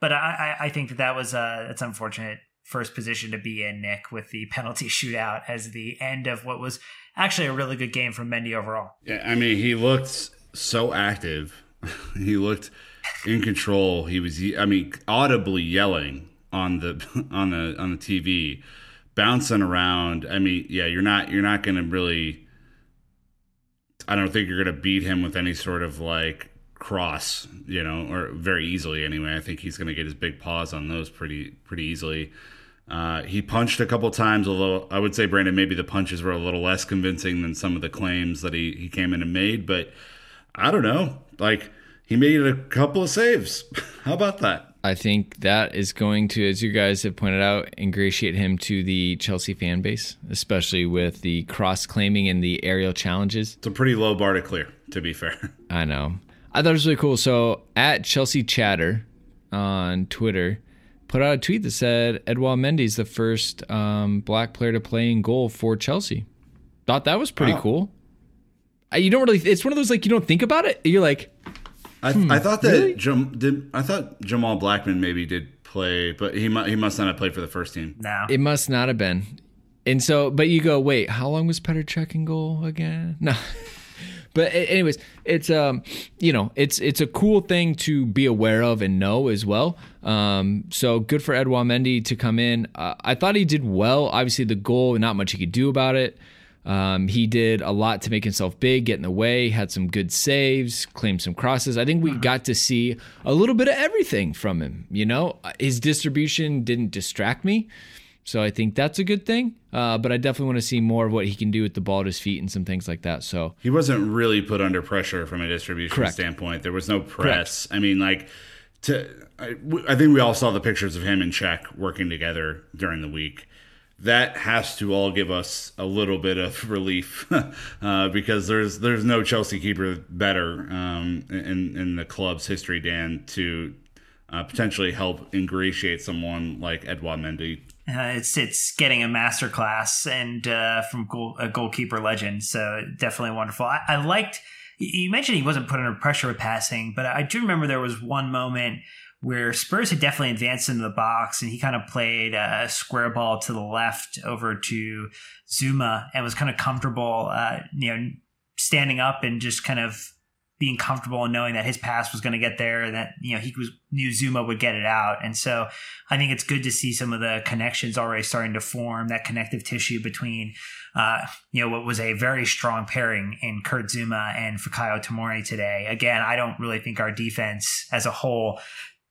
But I, I think that that was uh, it's unfortunate first position to be in, Nick, with the penalty *laughs* shootout as the end of what was actually a really good game from Mendy overall. Yeah, I mean, he looked so active. *laughs* he looked in control. He was, I mean, audibly yelling on the *laughs* on the on the TV, bouncing around. I mean, yeah, you're not you're not going to really. I don't think you're going to beat him with any sort of like cross, you know, or very easily anyway. I think he's going to get his big paws on those pretty pretty easily. Uh, he punched a couple times, although I would say, Brandon, maybe the punches were a little less convincing than some of the claims that he, he came in and made. But I don't know. Like, he made a couple of saves. *laughs* How about that? I think that is going to, as you guys have pointed out, ingratiate him to the Chelsea fan base, especially with the cross claiming and the aerial challenges. It's a pretty low bar to clear, to be fair. *laughs* I know. I thought it was really cool. So at Chelsea Chatter on Twitter, put out a tweet that said Edouard Mendy's the first um, black player to play in goal for Chelsea. Thought that was pretty wow. cool. You don't really. It's one of those like you don't think about it. You're like, I, hmm, I thought that really? Jam, did. I thought Jamal Blackman maybe did play, but he he must not have played for the first team. No, it must not have been. And so, but you go, wait, how long was Petr Cech in goal again? *laughs* No. But anyways, it's um, you know, it's it's a cool thing to be aware of and know as well. Um, so good for Edouard Mendy to come in. Uh, I thought he did well. Obviously, the goal, not much he could do about it. Um, he did a lot to make himself big, get in the way, had some good saves, claimed some crosses. I think we got to see a little bit of everything from him. You know, his distribution didn't distract me. So I think that's a good thing. Uh, but I definitely want to see more of what he can do with the ball at his feet and some things like that. So he wasn't really put under pressure from a distribution Correct. standpoint. There was no press. I mean, like to I, I think we all saw the pictures of him and Cech working together during the week. That has to all give us a little bit of *laughs* relief *laughs* uh, because there's there's no Chelsea keeper better um, in in the club's history, Dan, to uh, potentially help ingratiate someone like Edouard Mendy uh, it's it's getting a master class and uh, from goal, a goalkeeper legend. So definitely wonderful. I, I, liked you mentioned he wasn't put under pressure with passing, but I do remember there was one moment where Spurs had definitely advanced into the box and he kind of played a square ball to the left over to Zouma and was kind of comfortable, uh, you know, standing up and just kind of being comfortable and knowing that his pass was going to get there and that you know he was knew Zouma would get it out. And so I think it's good to see some of the connections already starting to form that connective tissue between uh, you know what was a very strong pairing in Kurt Zouma and Fikayo Tomori today. Again, I don't really think our defense as a whole,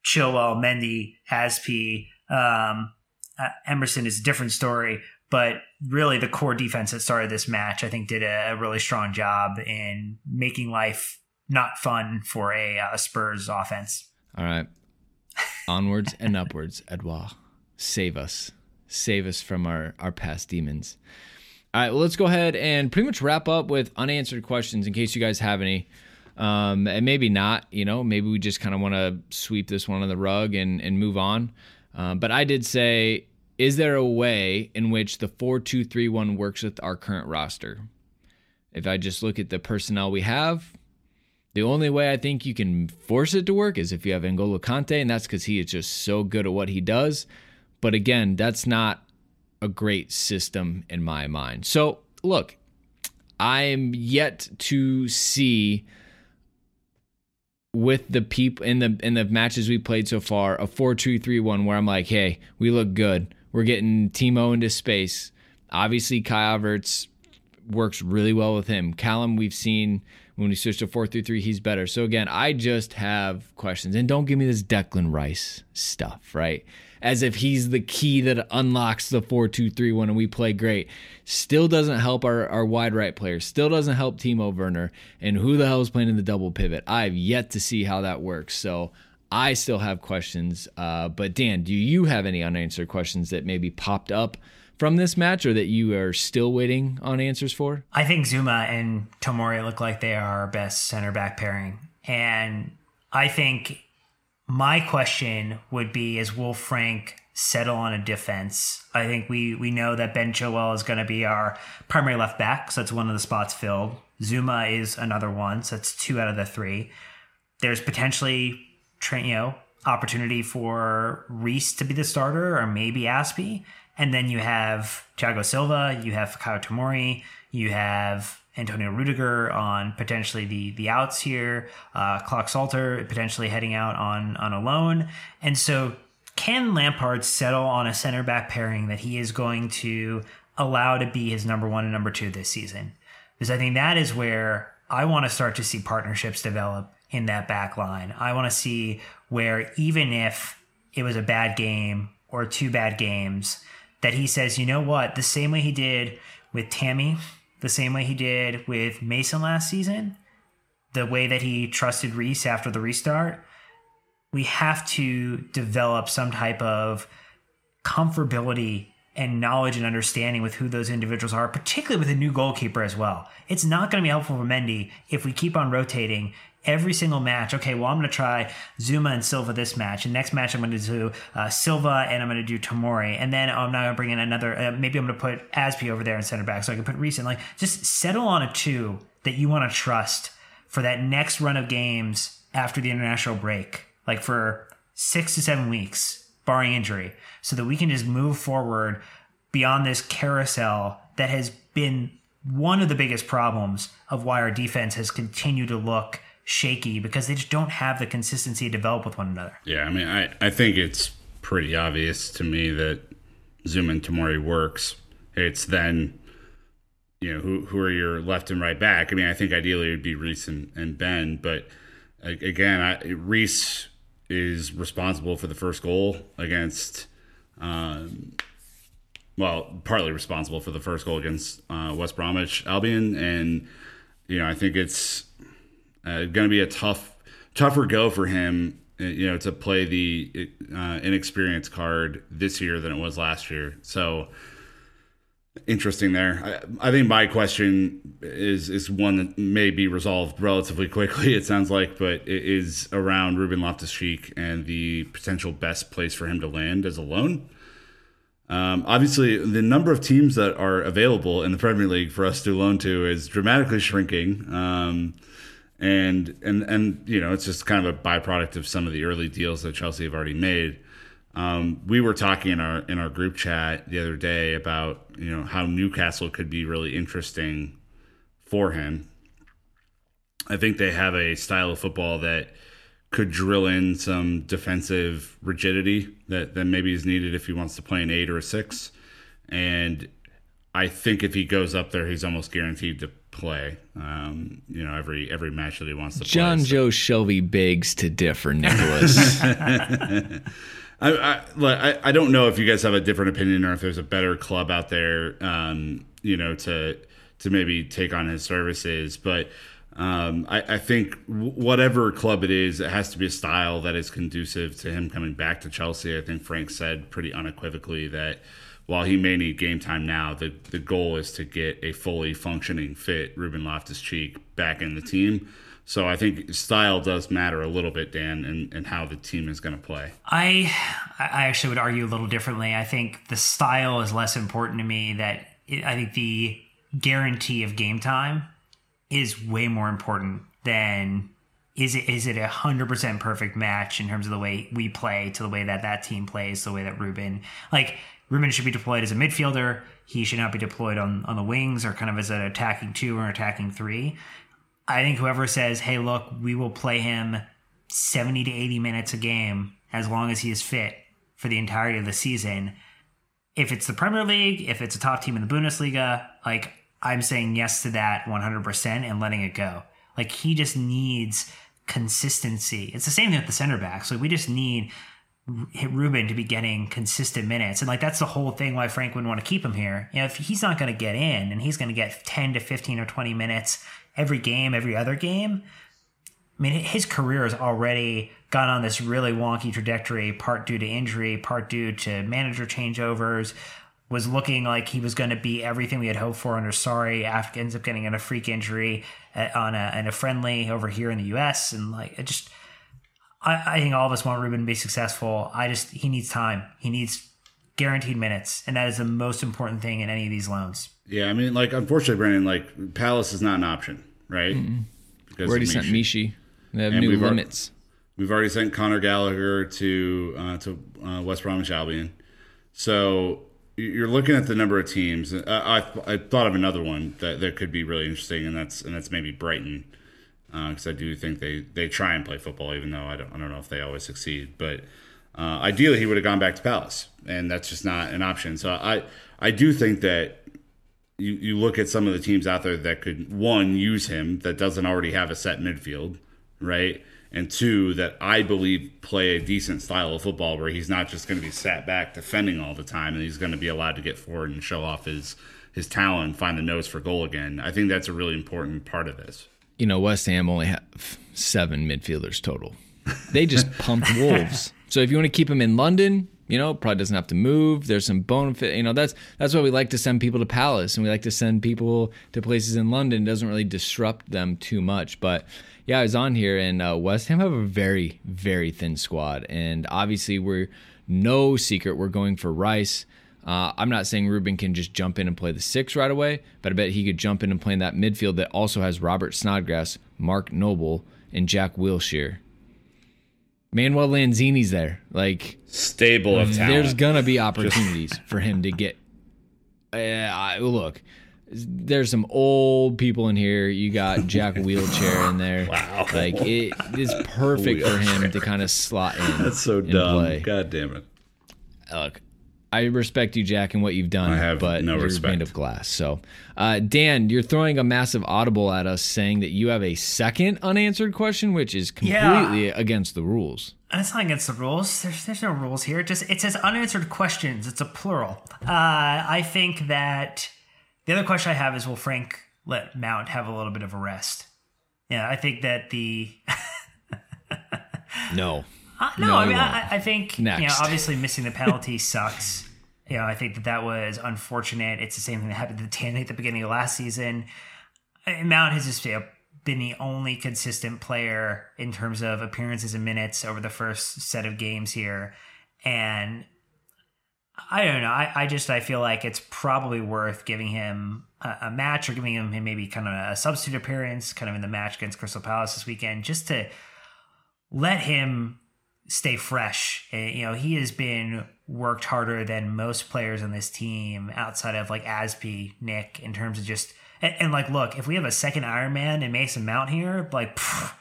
Chilwell, Mendy, Azpi, um, uh, Emerson is a different story, but really the core defense that started this match, I think, did a, a really strong job in making life not fun for a uh, Spurs offense. All right. Onwards and upwards, Edouard. Save us. Save us from our, our past demons. All right, well, let's go ahead and pretty much wrap up with unanswered questions in case you guys have any. Um, and maybe not, you know, maybe we just kind of want to sweep this one on the rug and, and move on. Um, but I did say, is there a way in which the 4 2 3 1 works with our current roster? If I just look at the personnel we have, the only way I think you can force it to work is if you have N'Golo Kante, and that's because he is just so good at what he does. But again, that's not a great system in my mind. So, look, I'm yet to see with the people in the in the matches we played so far a 4-2-3-1 where I'm like, "Hey, we look good. We're getting Timo into space." Obviously, Kai Havertz works really well with him. Callum, we've seen when we switch to 4 through 3, he's better. So again, I just have questions. And don't give me this Declan Rice stuff, right? As if he's the key that unlocks the 4 2 3 1 and we play great. Still doesn't help our, our wide right players. Still doesn't help Timo Werner. And who the hell is playing in the double pivot? I have yet to see how that works. So I still have questions. Uh, but Dan, do you have any unanswered questions that maybe popped up? From this match or that you are still waiting on answers for? I think Zouma and Tomori look like they are our best center back pairing. And I think my question would be is will Frank settle on a defense? I think we we know that Ben Chilwell is going to be our primary left back, so that's one of the spots filled. Zouma is another one, so that's two out of the three. There's potentially you know opportunity for Reece to be the starter or maybe Azpi. And then you have Thiago Silva, you have Kyle Tomori, you have Antonio Rudiger on potentially the the outs here, uh, Salter potentially heading out on on a loan, and so can Lampard settle on a center back pairing that he is going to allow to be his number one and number two this season? Because I think that is where I want to start to see partnerships develop in that back line. I want to see where even if it was a bad game or two bad games, that he says, you know what, the same way he did with Tammy, the same way he did with Mason last season, the way that he trusted Reece after the restart, we have to develop some type of comfortability and knowledge and understanding with who those individuals are, particularly with a new goalkeeper as well. It's not going to be helpful for Mendy if we keep on rotating every single match. Okay, well, I'm going to try Zouma and Silva this match. And next match, I'm going to do uh, Silva and I'm going to do Tomori. And then I'm now going to bring in another, uh, maybe I'm going to put Azpi over there in center back so I can put Reece in. Like, just settle on a two that you want to trust for that next run of games after the international break, like for six to seven weeks, barring injury, so that we can just move forward beyond this carousel that has been one of the biggest problems of why our defense has continued to look shaky because they just don't have the consistency to develop with one another. Yeah, I mean, I, I think it's pretty obvious to me that Zouma and Tomori works. It's then, you know, who, who are your left and right back? I mean, I think ideally it would be Reece and, and Ben, but again, I, Reece is responsible for the first goal against um, well, partly responsible for the first goal against uh, West Bromwich Albion, and you know I think it's uh, going to be a tough, tougher go for him. uh, You know, to play the uh, inexperienced card this year than it was last year. So interesting there. I, I think my question is is one that may be resolved relatively quickly. *laughs* It sounds like, but it is around Ruben Loftus Cheek and the potential best place for him to land as a loan. Um, obviously, the number of teams that are available in the Premier League for us to loan to is dramatically shrinking. Um, and and and you know, it's just kind of a byproduct of some of the early deals that Chelsea have already made. Um, we were talking in our in our group chat the other day about you know how Newcastle could be really interesting for him. I think they have a style of football that could drill in some defensive rigidity that, that maybe is needed if he wants to play an eight or a six. And I think if he goes up there, he's almost guaranteed to play. Um, you know, every every match that he wants to John play. So- Joe Shelvey begs to differ, Nicholas. *laughs* I, I, I I don't know if you guys have a different opinion or if there's a better club out there, um, you know, to to maybe take on his services. But um, I, I think whatever club it is, it has to be a style that is conducive to him coming back to Chelsea. I think Frank said pretty unequivocally that while he may need game time now, the the goal is to get a fully functioning fit Ruben Loftus Cheek back in the team. So I think style does matter a little bit, Dan, and, and how the team is going to play. I I actually would argue a little differently. I think the style is less important to me. That it, I think the guarantee of game time is way more important than is it is it a hundred percent perfect match in terms of the way we play to the way that that team plays, the way that Ruben like Ruben should be deployed as a midfielder. He should not be deployed on on the wings or kind of as an attacking two or attacking three. I think whoever says, "Hey, look, we will play him 70 to 80 minutes a game as long as he is fit for the entirety of the season. If it's the Premier League, if it's a top team in the Bundesliga, like I'm saying yes to that 100% and letting it go. Like he just needs consistency. It's the same thing with the center backs. Like we just need Ruben to be getting consistent minutes. And like that's the whole thing why Frank wouldn't want to keep him here. You know, if he's not going to get in and he's going to get 10 to 15 or 20 minutes every game, every other game, I mean, his career has already gone on this really wonky trajectory, part due to injury, part due to manager changeovers. Was looking like he was going to be everything we had hoped for under Sarri. After ends up getting in a freak injury at, on a, in a friendly over here in the U.S. And like, it just, I, I think all of us want Ruben to be successful. I just, he needs time. He needs guaranteed minutes, and that is the most important thing in any of these loans. Yeah, I mean, like unfortunately, Brandon, like Palace is not an option, right? Because We already sent Mishi. Mishi. They have And new we've al- limits. We've already sent Conor Gallagher to uh, to uh, West Bromwich Albion. So you're looking at the number of teams. Uh, I I thought of another one that, that could be really interesting, and that's and that's maybe Brighton, because I do think they, they try and play football, even though I don't I don't know if they always succeed. But uh, ideally, he would have gone back to Palace, and that's just not an option. So I I do think that you, you look at some of the teams out there that could one use him that doesn't already have a set midfield, right? And two, that I believe play a decent style of football where he's not just going to be sat back defending all the time, and he's going to be allowed to get forward and show off his his talent, find the nose for goal again. I think that's a really important part of this. You know, West Ham only have seven midfielders total. They just *laughs* pumped Wolves. So if you want to keep him in London, you know, probably doesn't have to move. There's some bone fit. You know, that's that's why we like to send people to Palace and we like to send people to places in London. It doesn't really disrupt them too much. But yeah, I was on here and uh, West Ham have a very very thin squad, and obviously we're no secret we're going for Rice. Uh, I'm not saying Ruben can just jump in and play the six right away, but I bet he could jump in and play in that midfield that also has Robert Snodgrass, Mark Noble, and Jack Wilshere. Manuel Lanzini's there. Like, Stable of talent. there's gonna be opportunities for him to get. Uh, look, there's some old people in here. You got Jack *laughs* Wheelchair in there. Wow. like it is perfect for him to kind of slot in. That's so dumb. play. God damn it. Look, I respect you, Jack, and what you've done. I have but no you're respect. made of glass. So, uh, Dan, you're throwing a massive audible at us, saying that you have a second unanswered question, which is completely Yeah. against the rules. That's not against the rules. There's there's no rules here. It just it says unanswered questions. It's a plural. Uh, I think that the other question I have is will Frank let Mount have a little bit of a rest? Yeah, I think that the *laughs* No. Uh, no, No, I mean, won't. I, I think you know, obviously missing the penalty *laughs* sucks. You know, I think that that was unfortunate. It's the same thing that happened to Tammy at the beginning of last season. Mount has just you know, been the only consistent player in terms of appearances and minutes over the first set of games here, and I don't know. I, I just I feel like it's probably worth giving him a, a match or giving him maybe kind of a substitute appearance, kind of in the match against Crystal Palace this weekend, just to let him stay fresh. Uh, You know, he has been worked harder than most players on this team outside of like Azpi, Nick, in terms of just and, and like, look, if we have a second Iron Man and Mason Mount here, like, pff,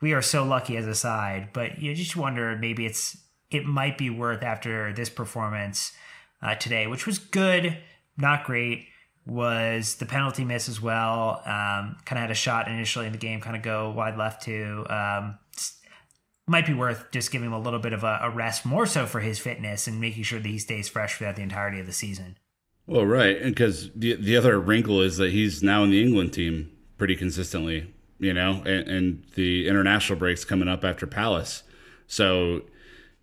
we are so lucky as a side. But you just wonder maybe it's it might be worth after this performance uh, today, which was good, not great. Was the penalty miss as well? Um, kind of had a shot initially in the game, kind of go wide left to. Um, might be worth just giving him a little bit of a, a rest, more so for his fitness and making sure that he stays fresh throughout the entirety of the season. Well, right, because the the other wrinkle is that he's now in the England team pretty consistently, you know, and, and the international breaks coming up after Palace, so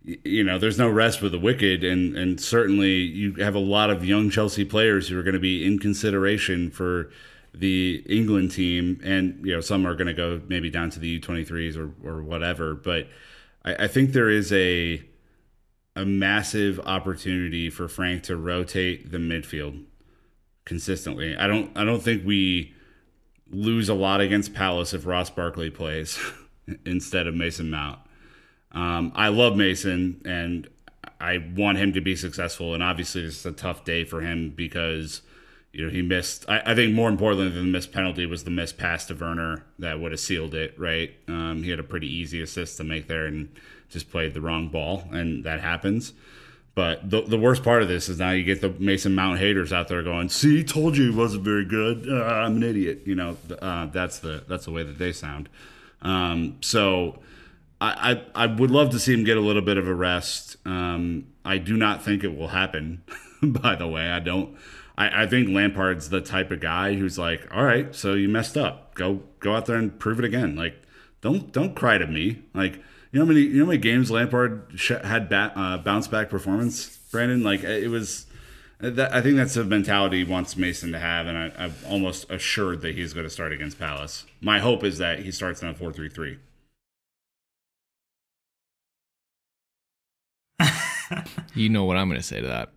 you know there's no rest with the wicked, and and certainly you have a lot of young Chelsea players who are going to be in consideration for the England team, and you know some are going to go maybe down to the U23s or or whatever, but I, I think there is a a massive opportunity for Frank to rotate the midfield consistently. I don't I don't think we lose a lot against Palace if Ross Barkley plays *laughs* instead of Mason Mount. Um, I love Mason and I want him to be successful and obviously this is a tough day for him because you know he missed I, I think more importantly than the missed penalty was the missed pass to Werner that would have sealed it, right? Um, he had a pretty easy assist to make there and just played the wrong ball and that happens. But the, the worst part of this is now you get the Mason Mount haters out there going, "See, told you he wasn't very good. Uh, I'm an idiot." You know, uh, that's the that's the way that they sound. Um, so I, I would love to see him get a little bit of a rest. Um, I do not think it will happen. *laughs* by the way, I don't. I, I think Lampard's the type of guy who's like, "All right, so you messed up. Go go out there and prove it again." Like, don't don't cry to me. Like, you know how many you know how many games Lampard had uh, bounce back performance, Brandon? Like it was. That, I think that's the mentality he wants Mason to have, and I, I'm almost assured that he's going to start against Palace. My hope is that he starts in a four-three-three. You know what I'm going to say to that.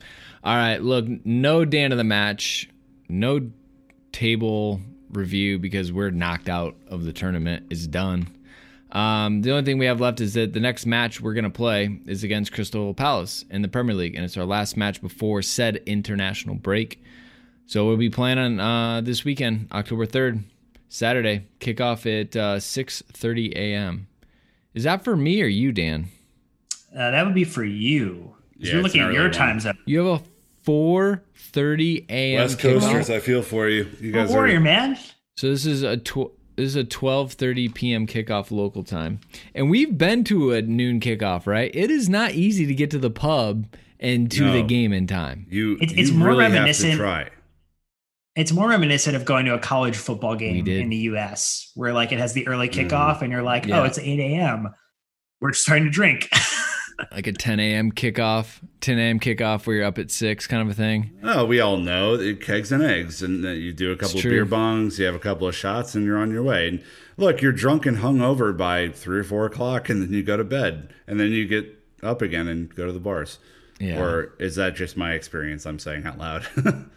All right, look, no Dan of the match, no table review because we're knocked out of the tournament. It's done. Um, the only thing we have left is that the next match we're going to play is against Crystal Palace in the Premier League, and it's our last match before said international break. So we'll be playing on uh, this weekend, October 3rd, Saturday, kickoff at uh, 6:30 a.m. Is that for me or you, Dan? Uh, that would be for you. Yeah, you're looking at your one. time zone. You have a 4:30 a.m. West kickoff? Coasters, I feel for you. You guys are Warrior, are. man. So this is a tw- this is a 12:30 p.m. kickoff local time, and we've been to a noon kickoff, right? It is not easy to get to the pub and to No. the game in time. You, It's- you it's more really have to reminiscent- try. It's more reminiscent of going to a college football game in the U.S., where like it has the early kickoff, and you're like, Yeah. "Oh, it's 8 a.m. We're starting to drink." *laughs* Like a 10 a.m. kickoff, 10 a.m. kickoff where you're up at six, kind of a thing. Oh, we all know kegs and eggs, and you do a couple of beer bongs, you have a couple of shots, and you're on your way. And look, you're drunk and hungover by three or four o'clock, and then you go to bed, and then you get up again and go to the bars. Yeah. Or is that just my experience? I'm saying out loud. *laughs*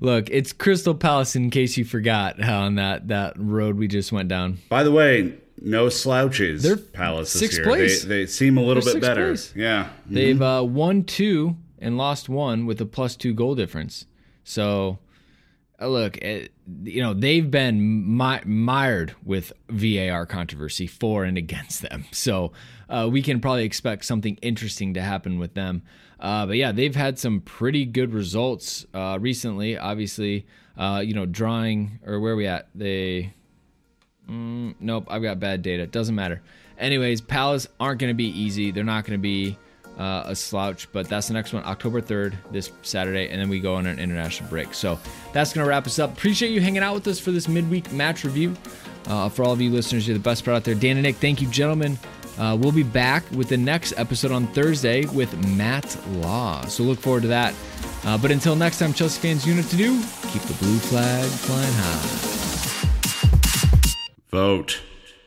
Look, it's Crystal Palace. In case you forgot on that that road we just went down. By the way, no slouches. They're Palace sixth year. place. They, they seem a little They're bit better. place. Yeah. They've uh, won two and lost one with a plus two goal difference. So uh, look, it, you know, they've been mi- mired with VAR controversy for and against them. *laughs* So uh, we can probably expect something interesting to happen with them. Uh, but yeah, they've had some pretty good results uh, recently. Obviously, uh, you know, drawing or where are we at? They, mm, nope, I've got bad data. Doesn't matter. Anyways, Palace aren't going to be easy. They're not going to be uh, a slouch, but that's the next one, October 3rd, this Saturday, and then we go on an international break. So that's going to wrap us up. Appreciate you hanging out with us for this midweek match review. Uh, for all of you listeners, you're the best part out there. Dan and Nick, thank you, gentlemen. Uh, we'll be back with the next episode on Thursday with Matt Law. So look forward to that. Uh, but until next time, Chelsea fans, you know what to do. Keep the blue flag flying high. Vote.